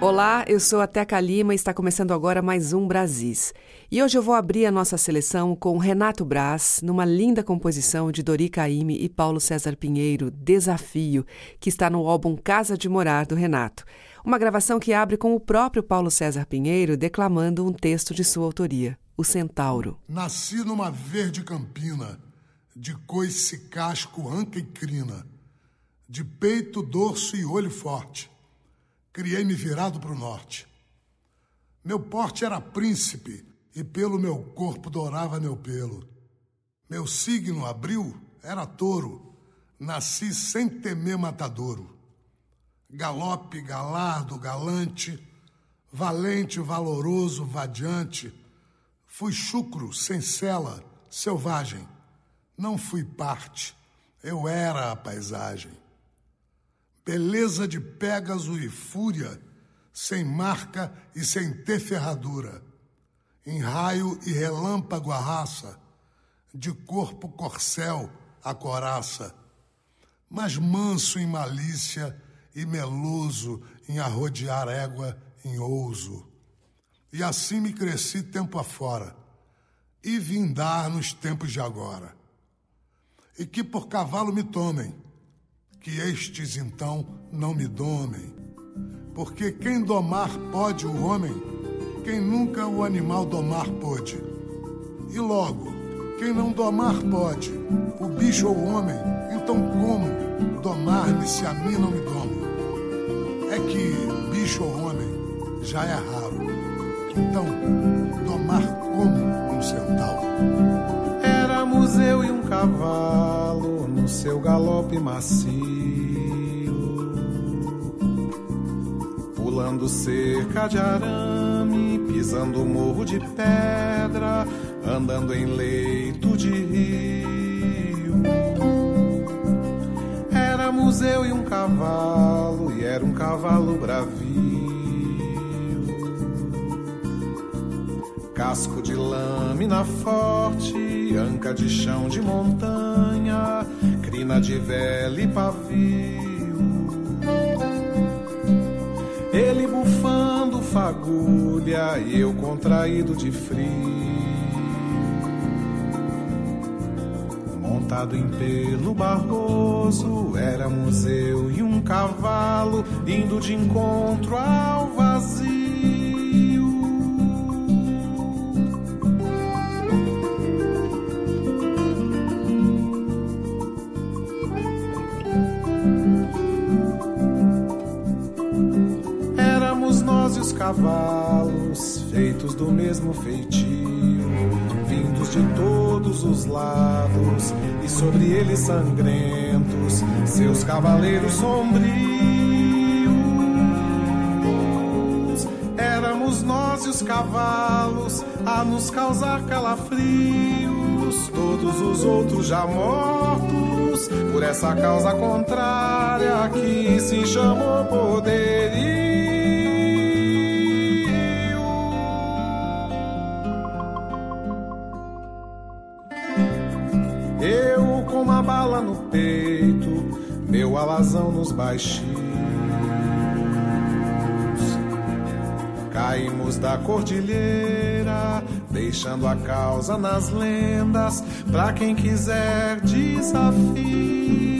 Olá, eu sou a Teca Lima e está começando agora mais um Brasis. E hoje eu vou abrir a nossa seleção com Renato Braz, numa linda composição de Dori Caymmi e Paulo César Pinheiro, Desafio, que está no álbum Casa de Morar do Renato. Uma gravação que abre com o próprio Paulo César Pinheiro declamando um texto de sua autoria, O Centauro. Nasci numa verde campina, de coice casco, anca e crina, de peito, dorso e olho forte. Criei-me virado para o norte. Meu porte era príncipe, e pelo meu corpo dourava meu pelo. Meu signo, abril, era touro. Nasci sem temer matadouro. Galope, galardo, galante, valente, valoroso, vadiante. Fui chucro, sem cela, selvagem. Não fui parte, eu era a paisagem. Beleza de Pégaso e fúria, sem marca e sem ter ferradura. Em raio e relâmpago a raça, de corpo corcel a coraça. Mas manso em malícia e meloso em arrodear égua em ouso. E assim me cresci tempo afora, e vim dar nos tempos de agora. E que por cavalo me tomem, que estes então não me domem. Porque quem domar pode o homem, quem nunca o animal domar pôde. E logo, quem não domar pode, o bicho ou o homem, então como domar-me se a mim não me domo? É que bicho ou homem já é raro. Então, domar como um centauro? Éramos eu e um cavalo no seu galope macio, pulando cerca de arame, pisando morro de pedra, andando em leito de rio. Éramos eu e um cavalo, e era um cavalo bravio. Casco de lâmina forte, anca de chão de montanha, crina de vela e pavio. Ele bufando fagulha e eu contraído de frio. Montado em pelo barroso, éramos eu e um cavalo indo de encontro ao vazio. Cavalos, feitos do mesmo feitio, vindos de todos os lados, e sobre eles sangrentos, seus cavaleiros sombrios. Éramos nós e os cavalos a nos causar calafrios, todos os outros já mortos, por essa causa contrária que se chamou poderio. Bala no peito, meu alazão nos baixinhos. Caímos da cordilheira, deixando a causa nas lendas, pra quem quiser desafio.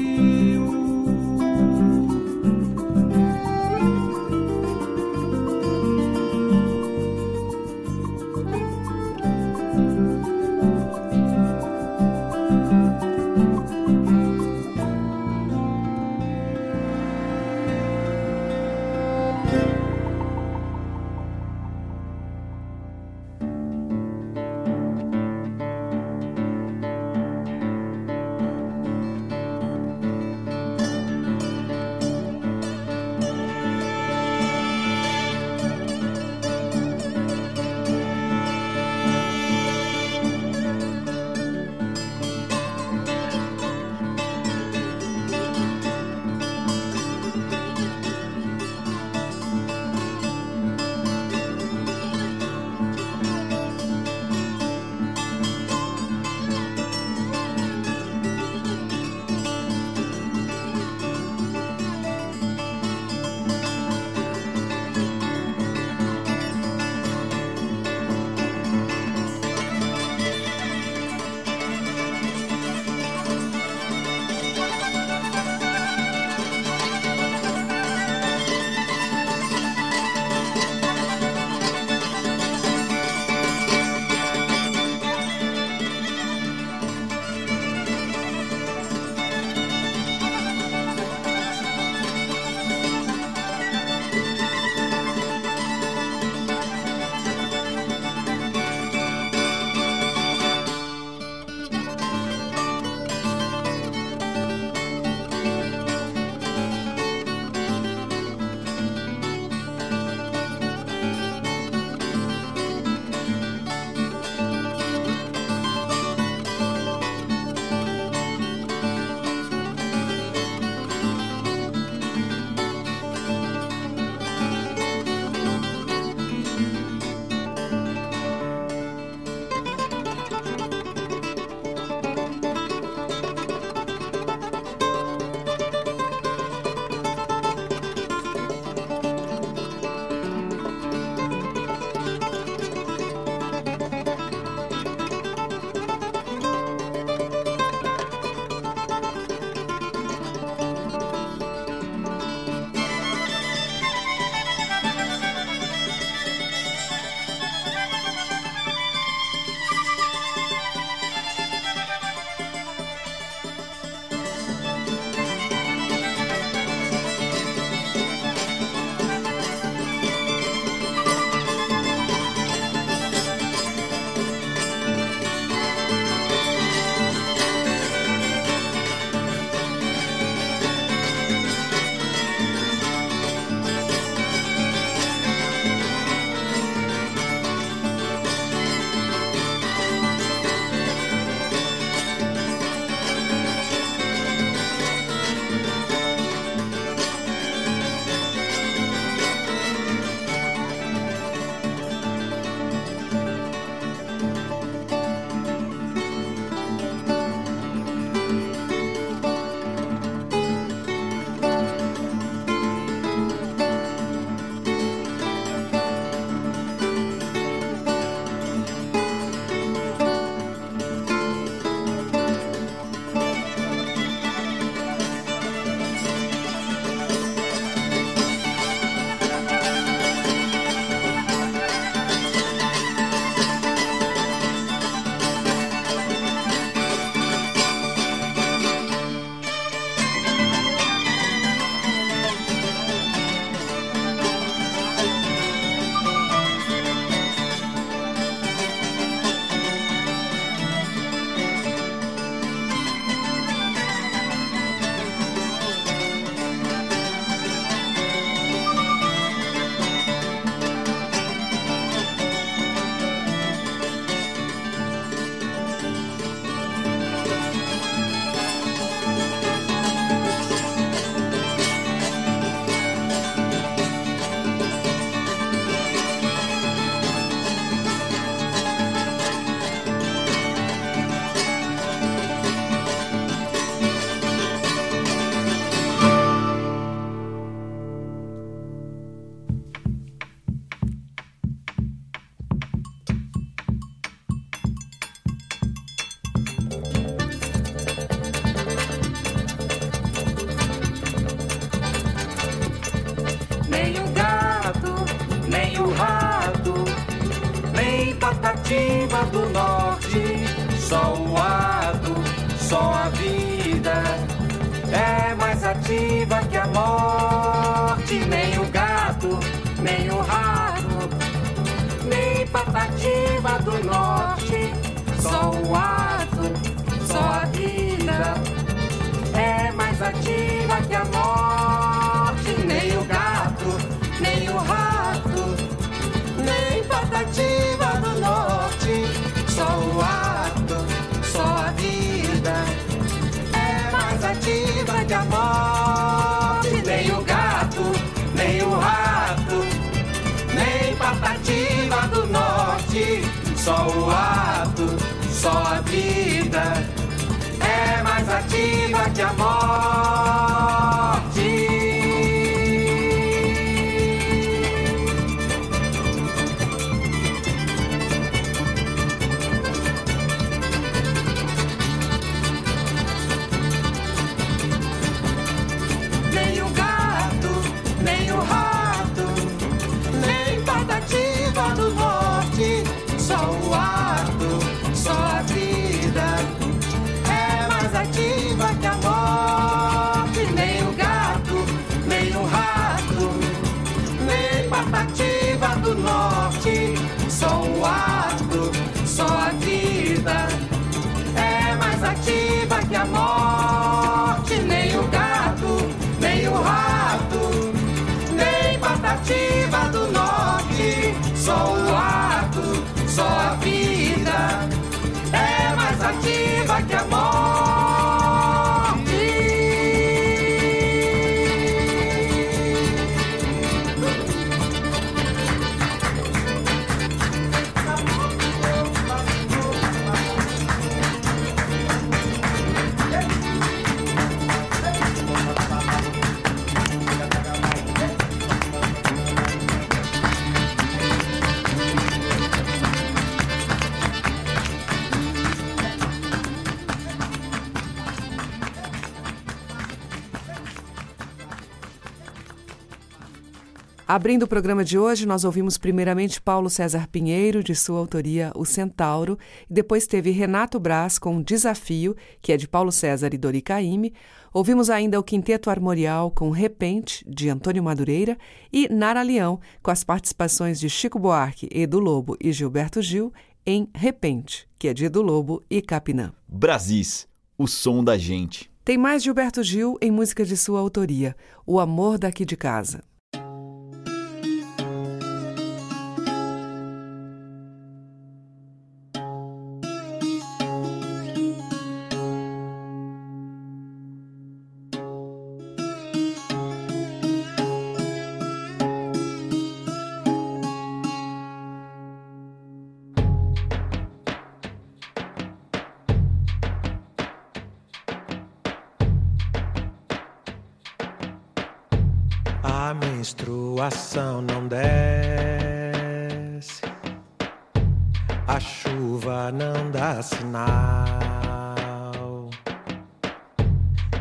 Patativa do Norte, só o ato, só a vida. É mais ativa que a morte. Nem o gato, nem o rato, nem Patativa do Norte, é mais ativa Abrindo o programa de hoje, nós ouvimos primeiramente Paulo César Pinheiro, de sua autoria O Centauro, e depois teve Renato Braz com Desafio, que é de Paulo César e Dori Caymmi. Ouvimos ainda o Quinteto Armorial com Repente, de Antônio Madureira, e Nara Leão, com as participações de Chico Buarque, Edu Lobo e Gilberto Gil, em Repente, que é de Edu Lobo e Capinã. Brasis, o som da gente. Tem mais Gilberto Gil em música de sua autoria, O Amor Daqui de Casa. Menstruação não desce, a chuva não dá sinal.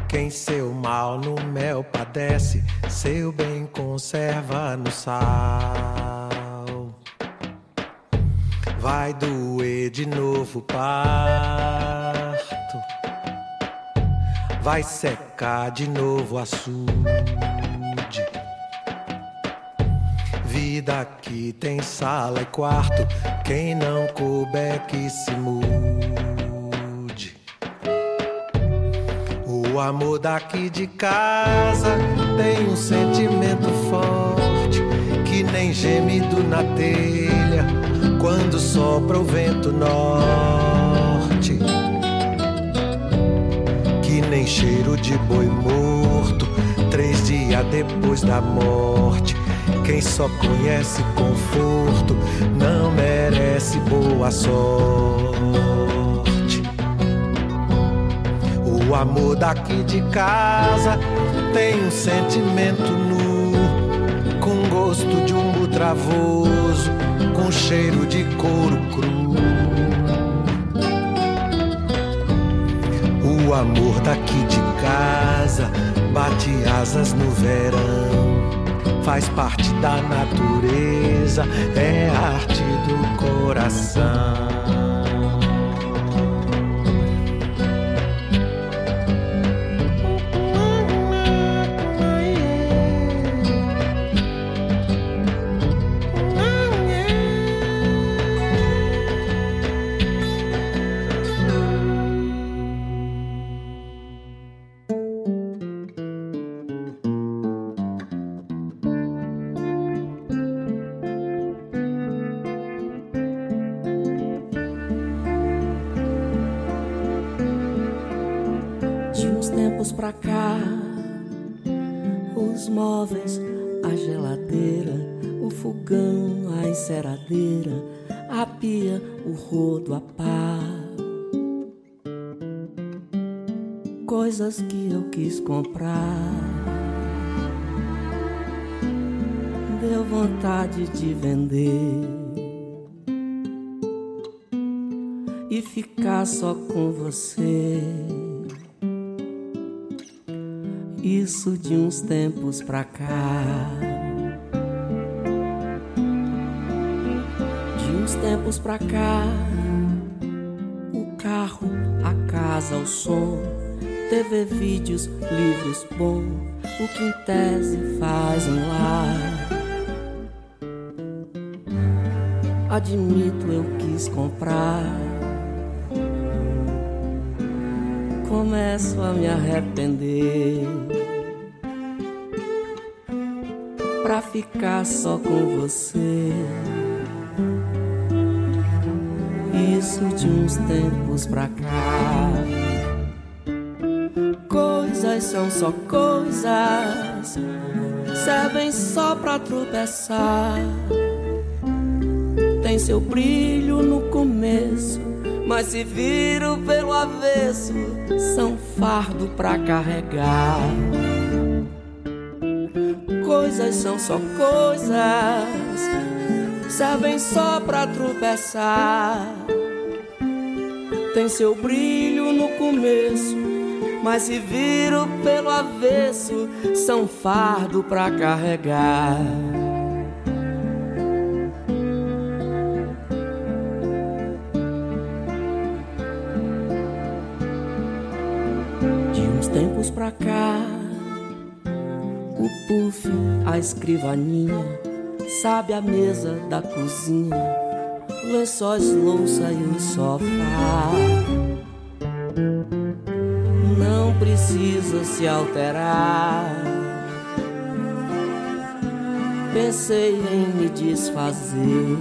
Quem seu mal no mel padece, seu bem conserva no sal. Vai doer de novo parto, vai secar de novo o açude. Vida aqui tem sala e quarto. Quem não couber que se mude. O amor daqui de casa tem um sentimento forte que nem gemido na telha quando sopra o vento norte. Que nem cheiro de boi morto três dias depois da morte. Quem só conhece conforto não merece boa sorte. O amor daqui de casa tem um sentimento nu, com gosto de umbo travoso, com cheiro de couro cru. O amor daqui de casa bate asas no verão faz parte da natureza, é arte do coração. Rodo a pá. Coisas que eu quis comprar. Deu vontade de vender. E ficar só com você. Isso de uns tempos pra cá. uns tempos pra cá. Casa, o som, TV, vídeos, livros bom, o que em tese faz um lar. Admito, eu quis comprar. Começo a me arrepender. Pra ficar só com você. isso de uns tempos pra cá. Coisas são só coisas, servem só pra tropeçar. Tem seu brilho no começo, mas se viram pelo avesso, são fardo pra carregar. Coisas são só coisas, servem só pra tropeçar tem seu brilho no começo, mas se viram pelo avesso, são fardo pra carregar. De uns tempos pra cá, o puff, a escrivaninha, sabe a mesa da cozinha lençóis, louça e um sofá. Não precisa se alterar. Pensei em me desfazer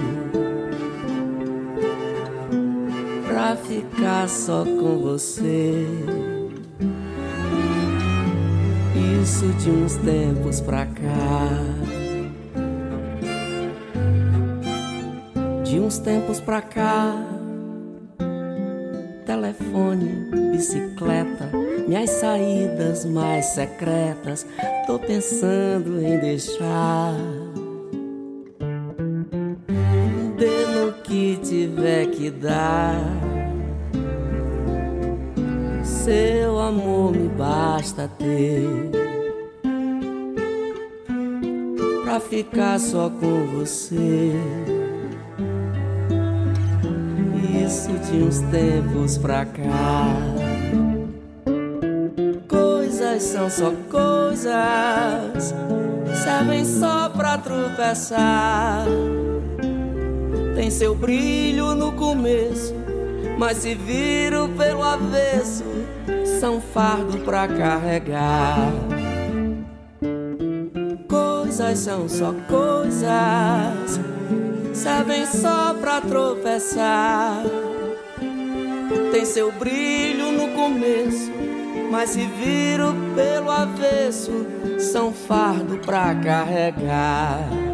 pra ficar só com você. Isso de uns tempos pra cá. De uns tempos pra cá, telefone, bicicleta, minhas saídas mais secretas, tô pensando em deixar. Dê no que tiver que dar. Seu amor me basta ter pra ficar só com você. isso de uns tempos pra cá. São só coisas, servem só pra tropeçar. Tem seu brilho no começo, mas se viram pelo avesso, são fardo pra carregar. Coisas são só coisas servem só pra tropeçar. Tem seu brilho no começo, mas se viram pelo avesso, são fardo pra carregar.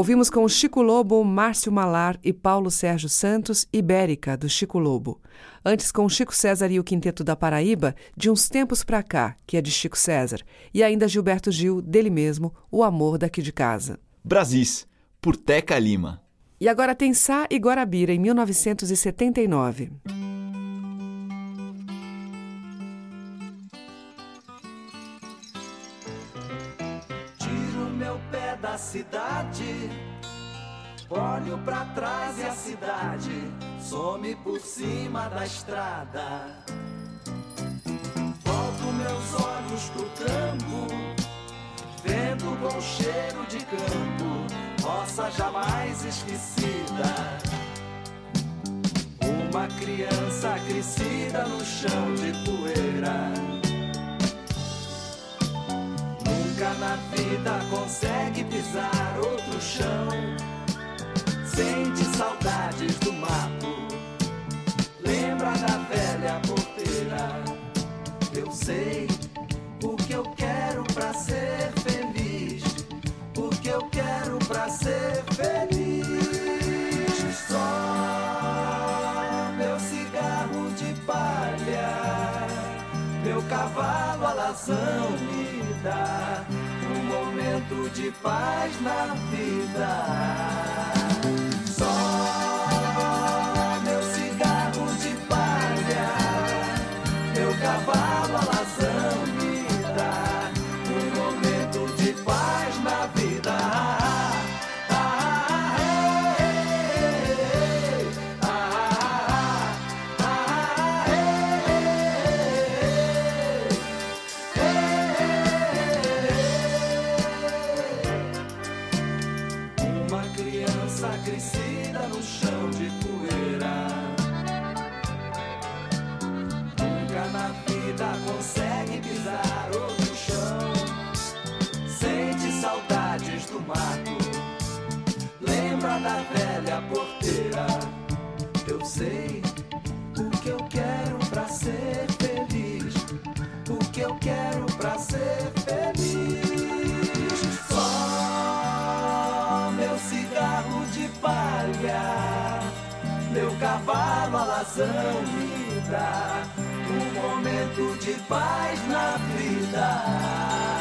Ouvimos com Chico Lobo, Márcio Malar e Paulo Sérgio Santos, Ibérica, do Chico Lobo. Antes com Chico César e o Quinteto da Paraíba, de uns tempos pra cá, que é de Chico César. E ainda Gilberto Gil, dele mesmo, O Amor Daqui de Casa. Brasis, por Teca Lima. E agora tem Sá e Guarabira, em 1979. Cidade, olho pra trás e a cidade some por cima da estrada. Volto meus olhos pro campo, vendo bom cheiro de campo, roça jamais esquecida. Uma criança crescida no chão de poeira. Nunca na vida consegue pisar outro chão. Sente saudades do mato. Lembra da velha porteira. Eu sei o que eu quero pra ser feliz. O que eu quero pra ser feliz. Só meu cigarro de palha. Meu cavalo alazão me dá de paz na vida. Chão de poeira. Alazão me dá um momento de paz na vida.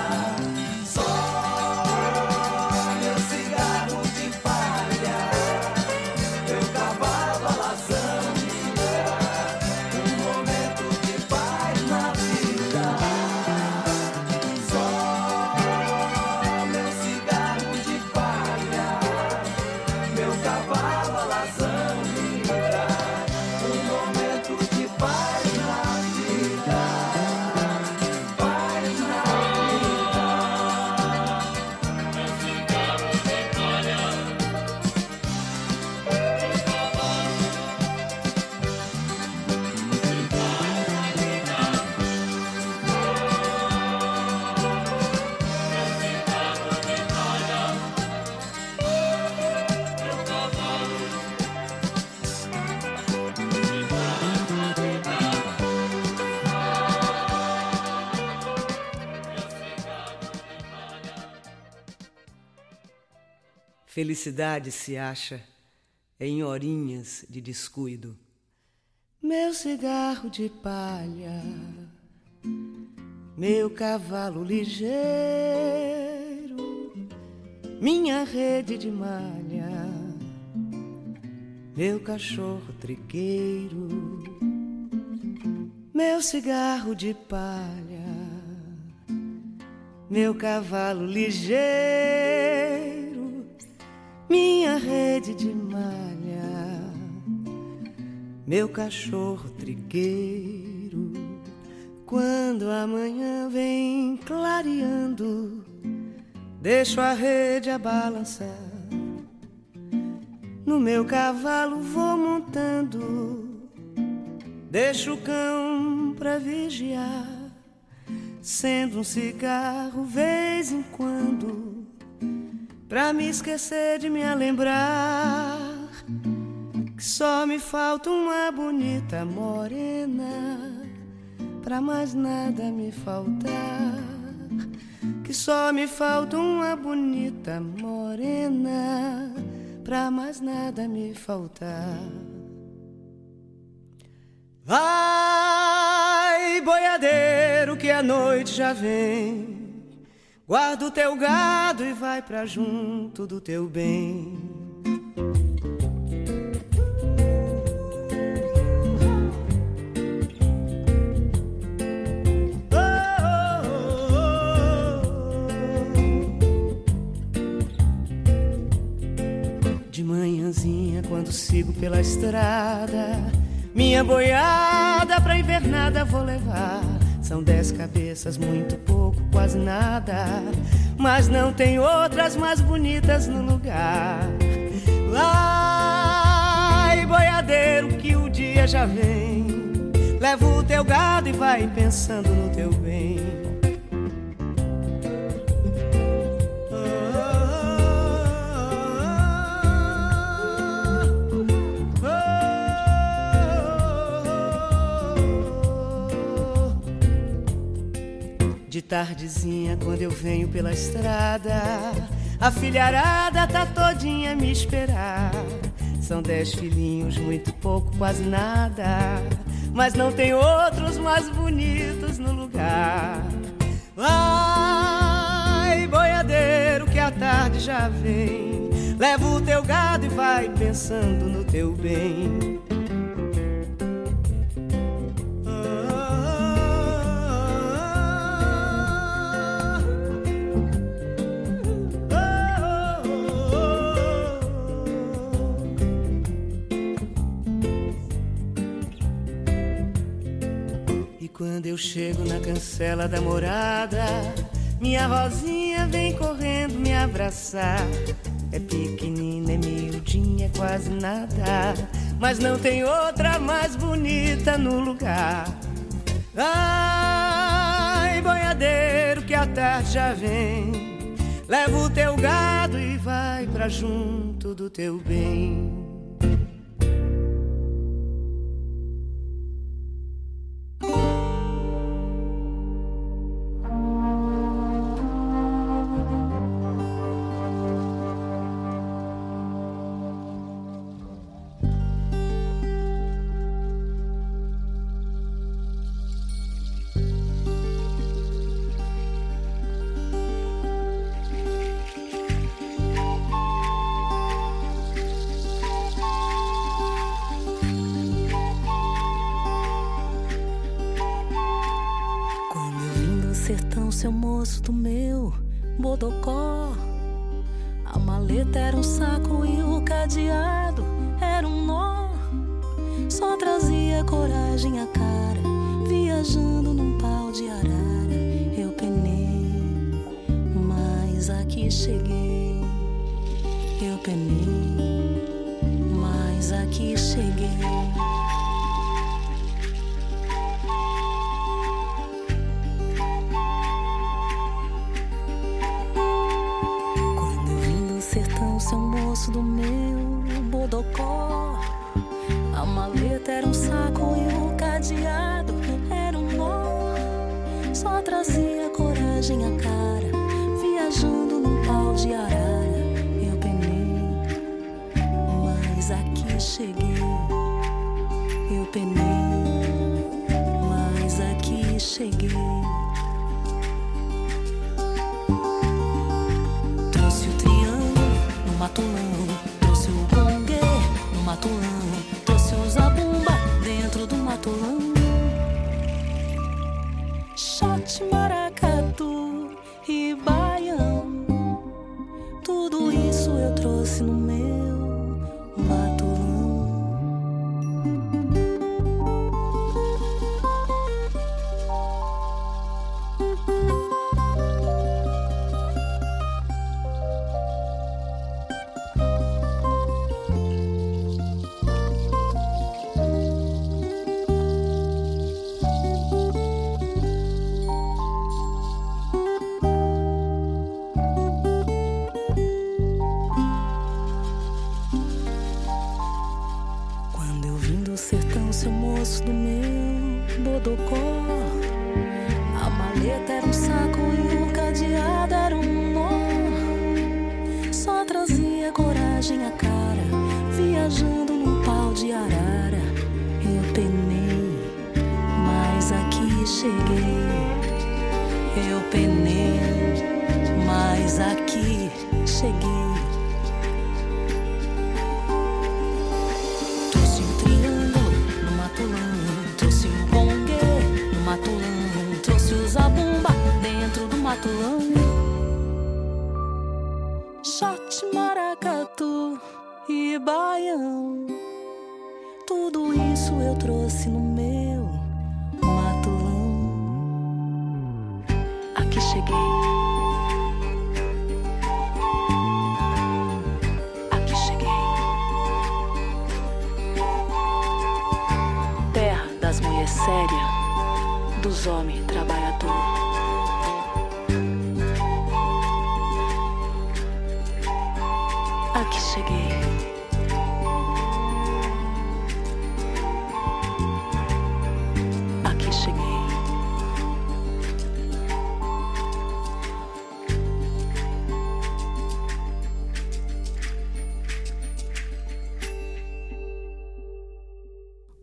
Felicidade se acha em horinhas de descuido. Meu cigarro de palha, meu cavalo ligeiro, minha rede de malha, meu cachorro trigueiro, meu cigarro de palha, meu cavalo ligeiro, minha rede de malha, meu cachorro trigueiro. Quando amanhã vem clareando, deixo a rede a balançar. No meu cavalo vou montando, deixo o cão pra vigiar, sendo um cigarro vez em quando, pra me esquecer de me lembrar que só me falta uma bonita morena, pra mais nada me faltar. que só me falta uma bonita morena pra mais nada me faltar. Vai, boiadeiro, que a noite já vem. Guarda o teu gado e vai pra junto do teu bem. De manhãzinha, quando sigo pela estrada, minha boiada pra invernada vou levar. São dez cabeças, muito pouco, quase nada. Mas não tem outras mais bonitas no lugar. Vai, boiadeiro, que o dia já vem. Leva o teu gado e vai pensando no teu bem. De tardezinha, quando eu venho pela estrada, a filharada tá todinha me esperar. São dez filhinhos, muito pouco, quase nada. Mas não tem outros mais bonitos no lugar. Vai, boiadeiro, que a tarde já vem. Leva o teu gado e vai pensando no teu bem. Quando eu chego na cancela da morada, minha rosinha vem correndo me abraçar. É pequenina, é miudinha, é quase nada. Mas não tem outra mais bonita no lugar. Ai, boiadeiro, que a tarde já vem. Leva o teu gado e vai pra junto do teu bem. Seu moço do meu bodocó. A maleta era um saco e o cadeado era um nó. Só trazia coragem a cara, viajando num pau de arara. Eu penei, mas aqui cheguei. Eu penei, mas aqui cheguei.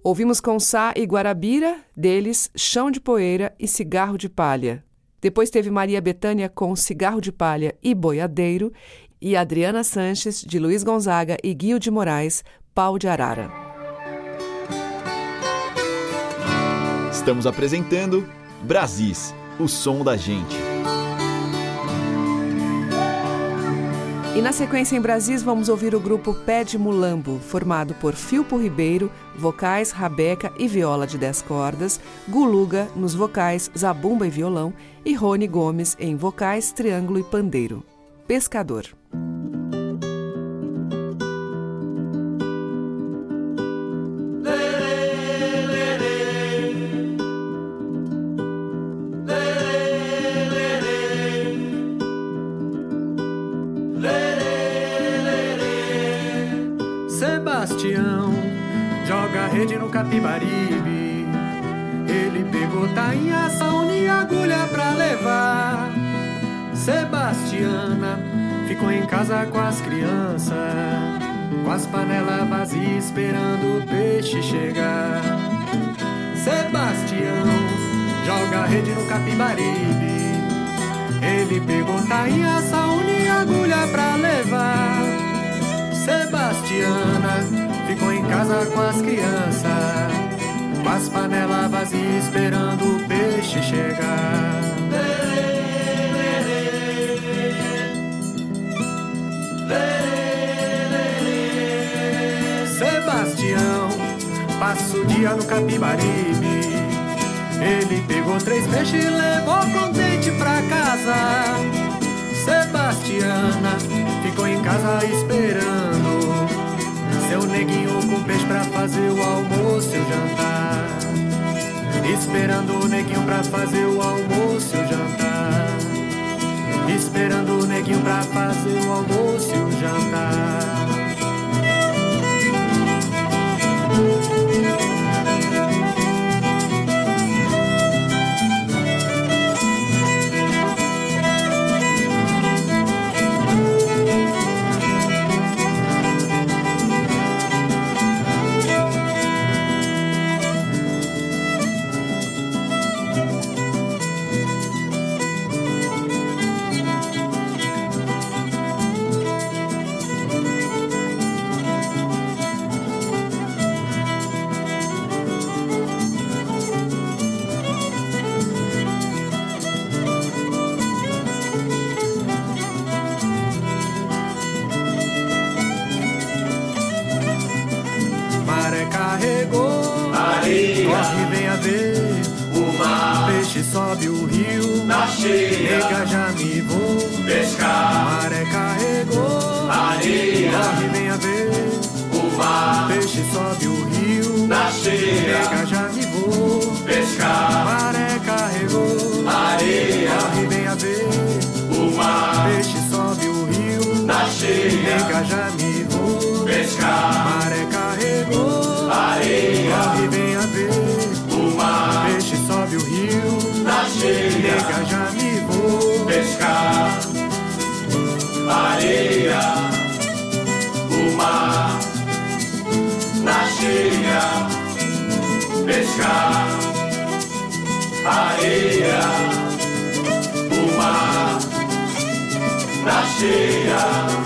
Ouvimos com Sá e Guarabira, deles Chão de Poeira e Cigarro de Palha. Depois teve Maria Bethânia com Cigarro de Palha e Boiadeiro e Adriana Sanches, de Luiz Gonzaga e Guio de Moraes, Pau de Arara. Estamos apresentando Brasis, o som da gente. E na sequência em Brasis vamos ouvir o grupo Pé de Mulambo, formado por Filpo Ribeiro, vocais, rabeca e viola de 10 cordas, Guluga nos vocais, zabumba e violão e Rony Gomes em vocais, triângulo e pandeiro. Pescador. Capibaribe. Ele pegou tainha, saúde e agulha pra levar. Sebastiana ficou em casa com as crianças, com as panelas vazias esperando o peixe chegar. Sebastião joga a rede no Capibaribe. Ele pegou tainha, saúde e agulha pra levar. Sebastiana ficou em casa com as crianças, com as panelas vazias esperando o peixe chegar. Sebastião passa o dia no Capibaribe. Ele pegou três peixes e levou contente pra casa. Sebastiana ficou em casa esperando seu neguinho com peixe pra fazer o almoço e o jantar. Esperando o neguinho pra fazer o almoço e o jantar. Esperando o neguinho pra fazer o almoço e o jantar. Areia, o mar, na cheia,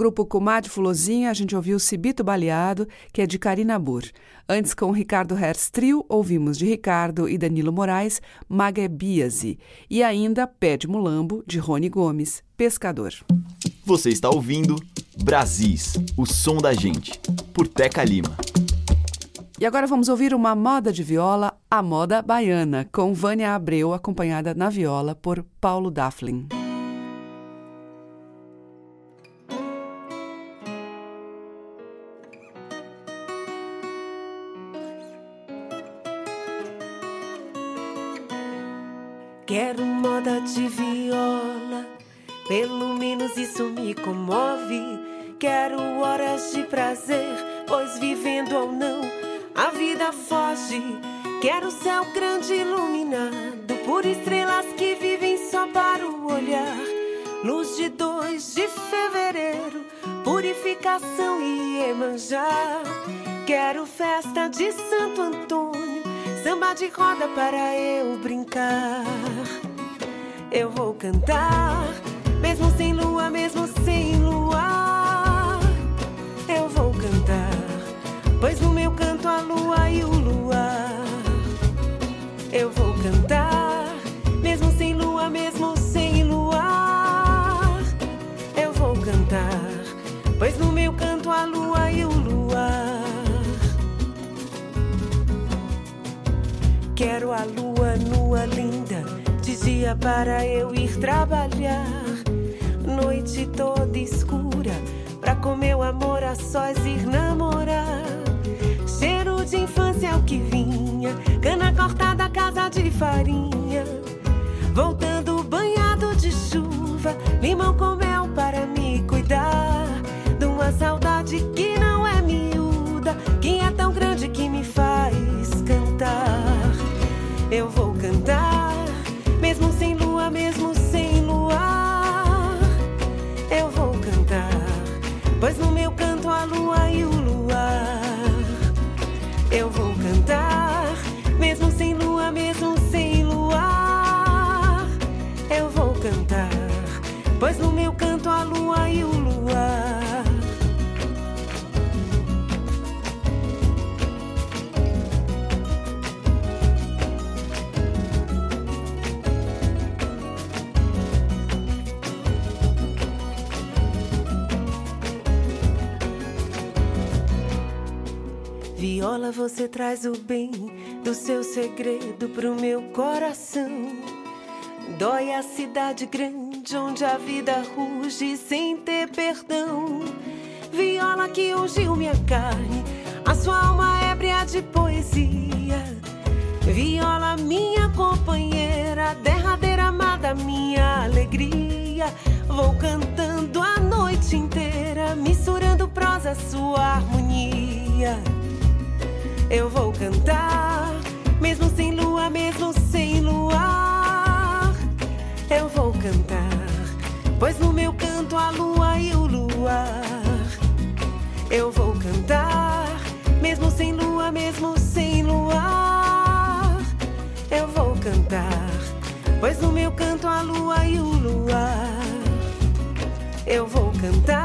grupo Comadre Fulozinha, a gente ouviu Cibito Baleado, que é de Karina Burr. Antes, com Ricardo Hertz Trio, ouvimos de Ricardo e Danilo Moraes, Maga Biasi. E ainda Pé de Mulambo, de Rony Gomes, Pescador. Você está ouvindo Brasis, o som da gente, por Teca Lima. E agora vamos ouvir uma moda de viola, a moda baiana, com Vânia Abreu, acompanhada na viola por Paulo Daflin. Quero moda de viola, pelo menos isso me comove. Quero horas de prazer, pois vivendo ou não, a vida foge. Quero céu grande iluminado por estrelas que vivem só para o olhar. Luz de 2 de fevereiro, purificação e emanjar. Quero festa de Santo Antônio, samba de roda para eu brincar. Eu vou cantar, mesmo sem lua, mesmo sem luar. Eu vou cantar, pois no meu canto a lua e o luar. Eu vou cantar, mesmo sem lua, mesmo sem luar. Eu vou cantar, pois no Quero a lua nua linda, de dia para eu ir trabalhar. Noite toda escura, pra com meu amor a sós ir namorar. Cheiro de infância é o que vinha, cana cortada, casa de farinha. Voltando banhado de chuva, limão com mel para me cuidar. De uma saudade que Você traz o bem do seu segredo pro meu coração. Dói a cidade grande onde a vida ruge sem ter perdão. Viola que ungiu minha carne, a sua alma ébria de poesia. Viola, minha companheira, derradeira amada, minha alegria. Vou cantando a noite inteira, misturando prosa, sua harmonia. Eu vou cantar, mesmo sem lua, mesmo sem luar. Eu vou cantar, pois no meu canto a lua e o luar. Eu vou cantar, mesmo sem lua, mesmo sem luar. Eu vou cantar, pois no meu canto a lua e o luar. Eu vou cantar,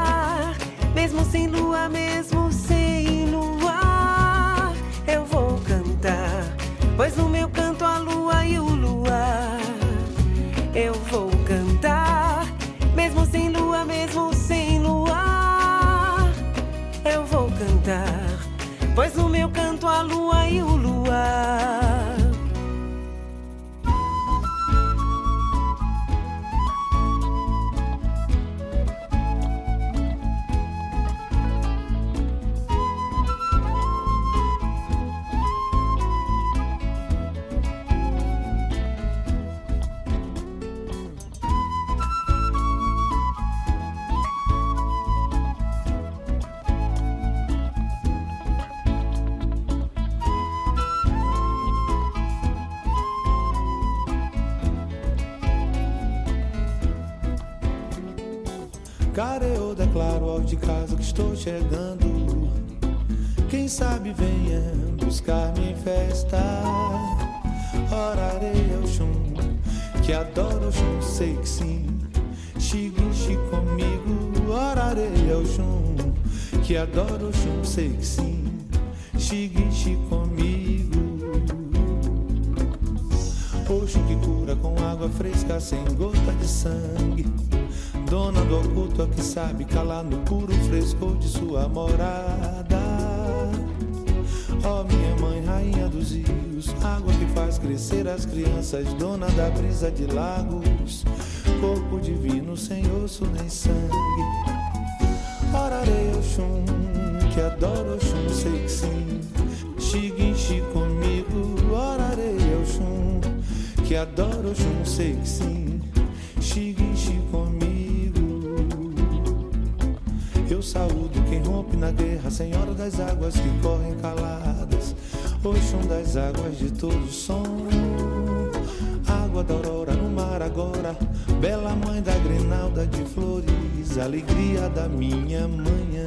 chegando. Quem sabe venha buscar-me em festa. Orarei ao chum, que adoro o chum, sei que sim. Chigue, chique comigo, Orareia Oxum, que adoro Oxum, sei que sim. Que sabe calar no puro frescor de sua morada. Ó oh, minha mãe, rainha dos rios, água que faz crescer as crianças, dona da brisa de lagos, corpo divino sem osso nem sangue. Orarei Oxum, que adoro Oxum, sei que sim. Xiguinchi comigo, orarei Oxum, que adoro Oxum, sei que sim. Xiguinchi comigo. Saúdo quem rompe na guerra, Senhora das águas que correm caladas. Oxum das águas de todo som. Água da aurora no mar agora. Bela mãe da grinalda de flores, alegria da minha manhã.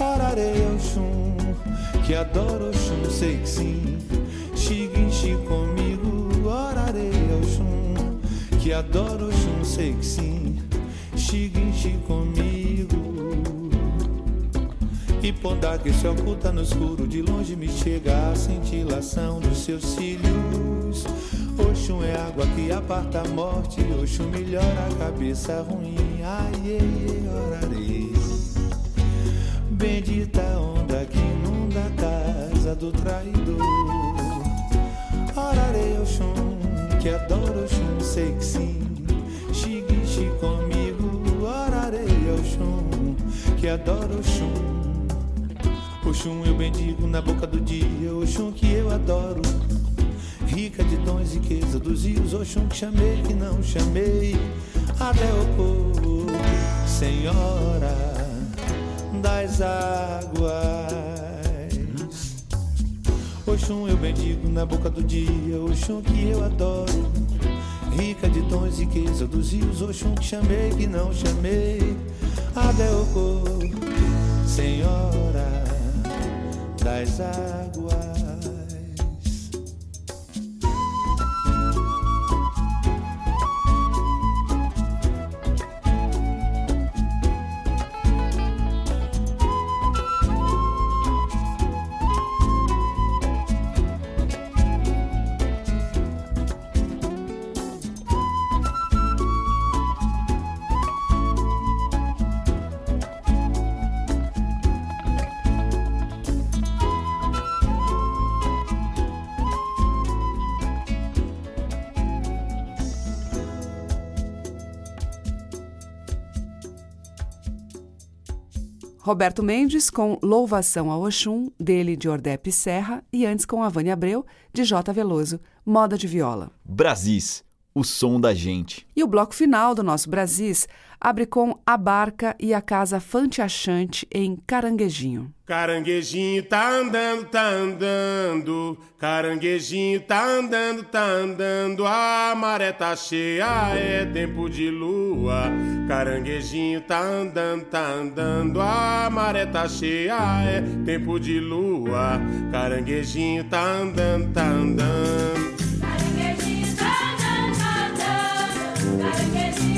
Orarei Oxum, que adoro Oxum, sei que sim. Xiguinchi comigo, orarei Oxum, que adoro Oxum, sei que sim. Xiguinchi comigo. E Pondá que se oculta no escuro, de longe me chega a cintilação dos seus cílios. Oxum é água que aparta a morte, Oxum melhora a cabeça ruim. Ai, ai, orarei. Bendita onda que inunda a casa do traidor. Orarei Oxum, que adoro Oxum, sei que sim. Xiguixe comigo, orarei Oxum, que adoro Oxum. Oxum eu bendigo na boca do dia, Oxum que eu adoro. Rica de dons e riqueza dos rios, Oxum que chamei, que não chamei. Até o povo, Senhora das águas. Oxum eu bendigo na boca do dia, Oxum que eu adoro. Rica de dons e riqueza dos rios, Oxum que chamei, que não chamei. Adeocô, Senhora das águas. Roberto Mendes com Louvação a Oxum, dele de Ordep Serra, e antes com a Vânia Abreu, de J. Veloso, Moda de Viola. Brasis, o som da gente. E o bloco final do nosso Brasis abre com A Barca e a Casa Fante Achante em Caranguejinho. Caranguejinho tá andando, tá andando. Caranguejinho tá andando, tá andando. A maré tá cheia, é tempo de lua. Caranguejinho tá andando, tá andando. A maré tá cheia, é tempo de lua. Caranguejinho tá andando, tá andando. Caranguejinho tá andando, tá andando. Caranguejinho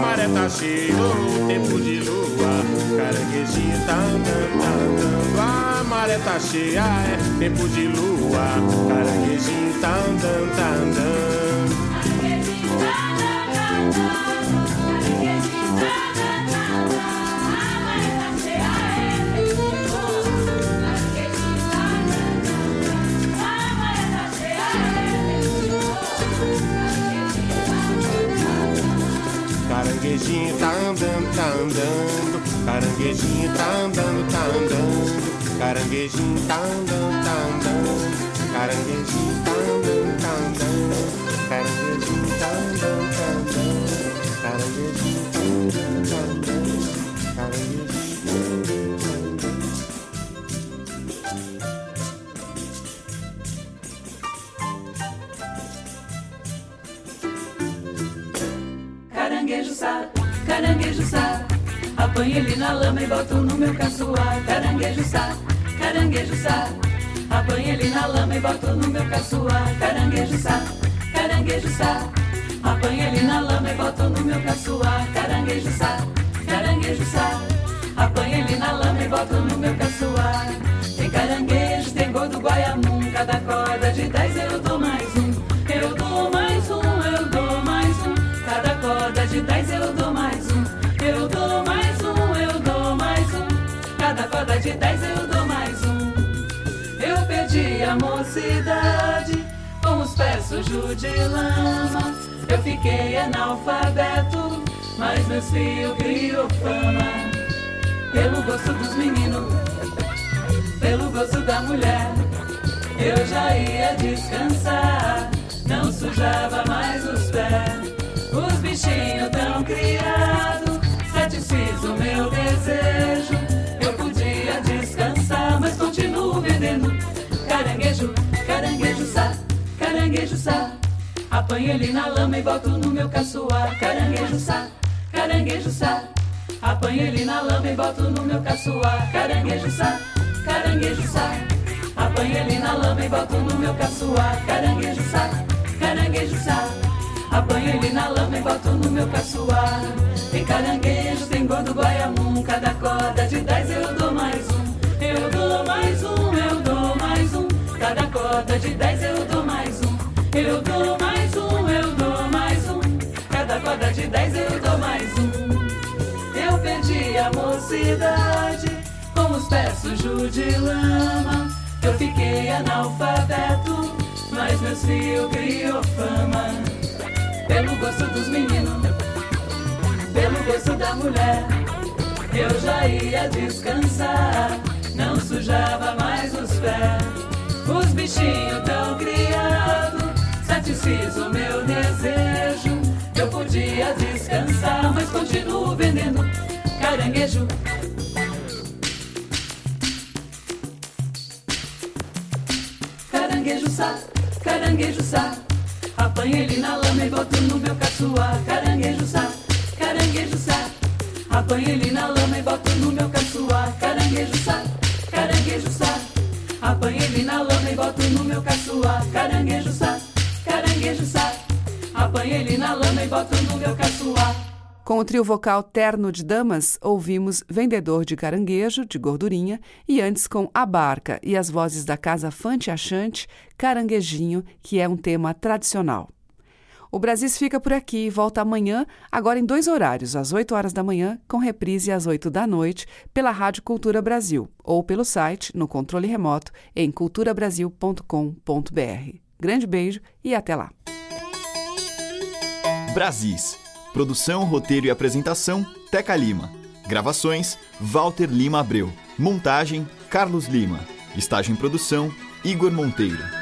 maré tá cheia, tempo de lua. Caranguejinho tá andando, tá andando, a maré tá cheia, é tempo de lua. Caranguejinho tá andando, tá andando. Caranguejinho tá andando, tá andando. Caranguejinho tá andando, tá andando. Caranguejinho tá andando, tá andando. Caranguejinho tá andando, tá andando. Caranguejinho tá andando, tá andando. Caranguejinho tá andando, tá andando. Caranguejinho tá andando, Caranguejo sá, caranguejo sá. Apanho ele na lama e boto no meu caçoar. Caranguejo sá, caranguejo sá. Apanho ele na lama e boto no meu caçoar. Caranguejo sá, caranguejo sá. Apanho ele na lama e boto no meu caçoar. Caranguejo sá, caranguejo sá. Apanho ele na lama e boto no meu caçoar. Tem caranguejo, tem gol do Guaiamum. Cada corda de dez eu dou mais de dez eu dou mais um. Eu dou mais um, eu dou mais um. Cada corda de dez eu dou mais um. Eu perdi a mocidade com os pés sujos de lama. Eu fiquei analfabeto, mas meus filhos criou fama. Pelo gosto dos meninos, pelo gosto da mulher, eu já ia descansar. Não sujava mais os pés. Os bichinhos tão criados, satisfiz o meu desejo. Eu podia descansar, mas continuo vendendo caranguejo, caranguejo sá, caranguejo sá. Apanho ele na lama e boto no meu caçoar. Caranguejo sá, caranguejo sá. Apanho ele na lama e boto no meu caçoar. Caranguejo sá, caranguejo sá. Apanho ele na lama e boto no meu caçoar. Caranguejo sá, caranguejo sá. Apanho ele na lama e boto no meu caçoar. Tem caranguejo, tem gordo guaiamum. Cada corda de dez eu dou mais um. Eu dou mais um, eu dou mais um. Cada corda de dez eu dou mais um. Eu dou mais um, eu dou mais um. Cada corda de dez eu dou mais um. Eu perdi a mocidade com os pés sujos de lama. Eu fiquei analfabeto, mas meus filhos criou fama. Pelo gosto dos meninos, pelo gosto da mulher, eu já ia descansar. Não sujava mais os pés. Os bichinhos tão criados, satisfiz o meu desejo. Eu podia descansar, mas continuo vendendo caranguejo. Caranguejo sá, caranguejo sá. Apanho ele na lama e boto no meu caçoar. Caranguejo sá, caranguejo sá. Apanho ele na lama e boto no meu caçoar. Caranguejo sá, caranguejo sá. Apanho ele na lama e boto no meu caçoar. Caranguejo sá, caranguejo sá. Apanho ele na lama e boto no meu caçoar. Com o trio vocal Terno de Damas, ouvimos Vendedor de Caranguejo, de Gordurinha, e antes com A Barca e as vozes da Casa Fante Achante, Caranguejinho, que é um tema tradicional. O Brasis fica por aqui e volta amanhã, agora em dois horários, às 8 horas da manhã, com reprise às 8 da noite, pela Rádio Cultura Brasil, ou pelo site, no controle remoto, em culturabrasil.com.br. Grande beijo e até lá. Brasis. Produção, roteiro e apresentação: Teca Lima. Gravações: Walter Lima Abreu. Montagem: Carlos Lima. Estágio em produção: Igor Monteiro.